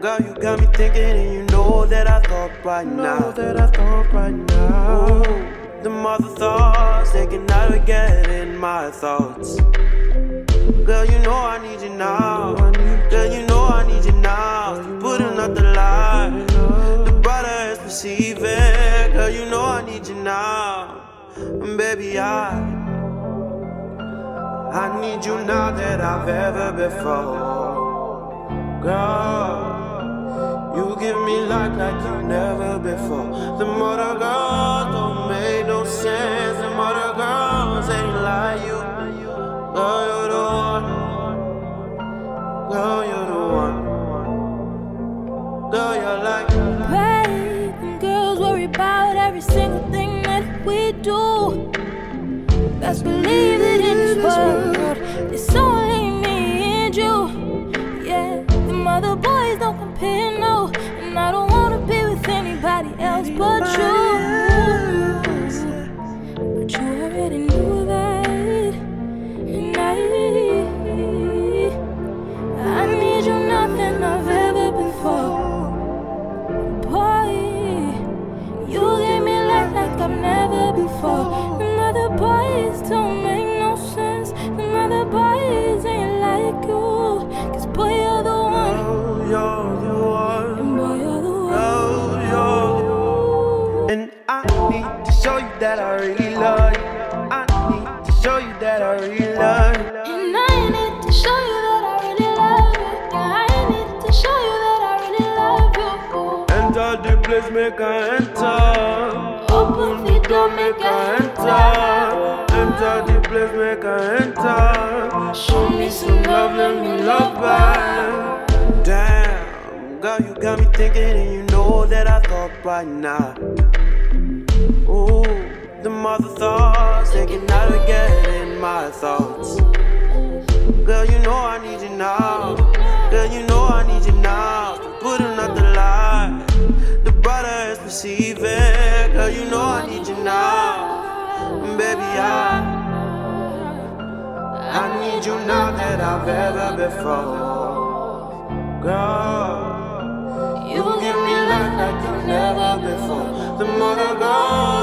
Girl, you got me thinking, and you know that I thought right now. Know that I thought right now. The mother thoughts they cannot get in my thoughts. Girl, you know I need you now. Girl, you know I need you now. Put putting up the lie. The brother is perceiving. Girl, you know I need you now. And baby, I. I need you now that I've ever before. Girl. You give me life like you never before. The mother girls don't make no sense. The mother girls ain't like you. Girl, you're the one. Girl, you're the one. Girl, you're like. Raven girls worry about every single thing that we do. Best believe that in this world, there's someone. I need to show you that I really love you. I need to show you that I really love you. And I need to show you that I really love you. Yeah, I need to show you that I really love you. Enter the place, make her enter. Open the door, make her enter. Enter the place, make her enter. Show me some love, let me love back. Damn, girl, you got me thinking, and you know that I thought by now them other thoughts They cannot get in my thoughts. Girl, you know I need you now. Girl, you know I need you now. To put another light, The brighter is perceiving. Girl, you know I need you now. Baby, I I need you now that I've ever before. Girl You give me life like you never before. The more I go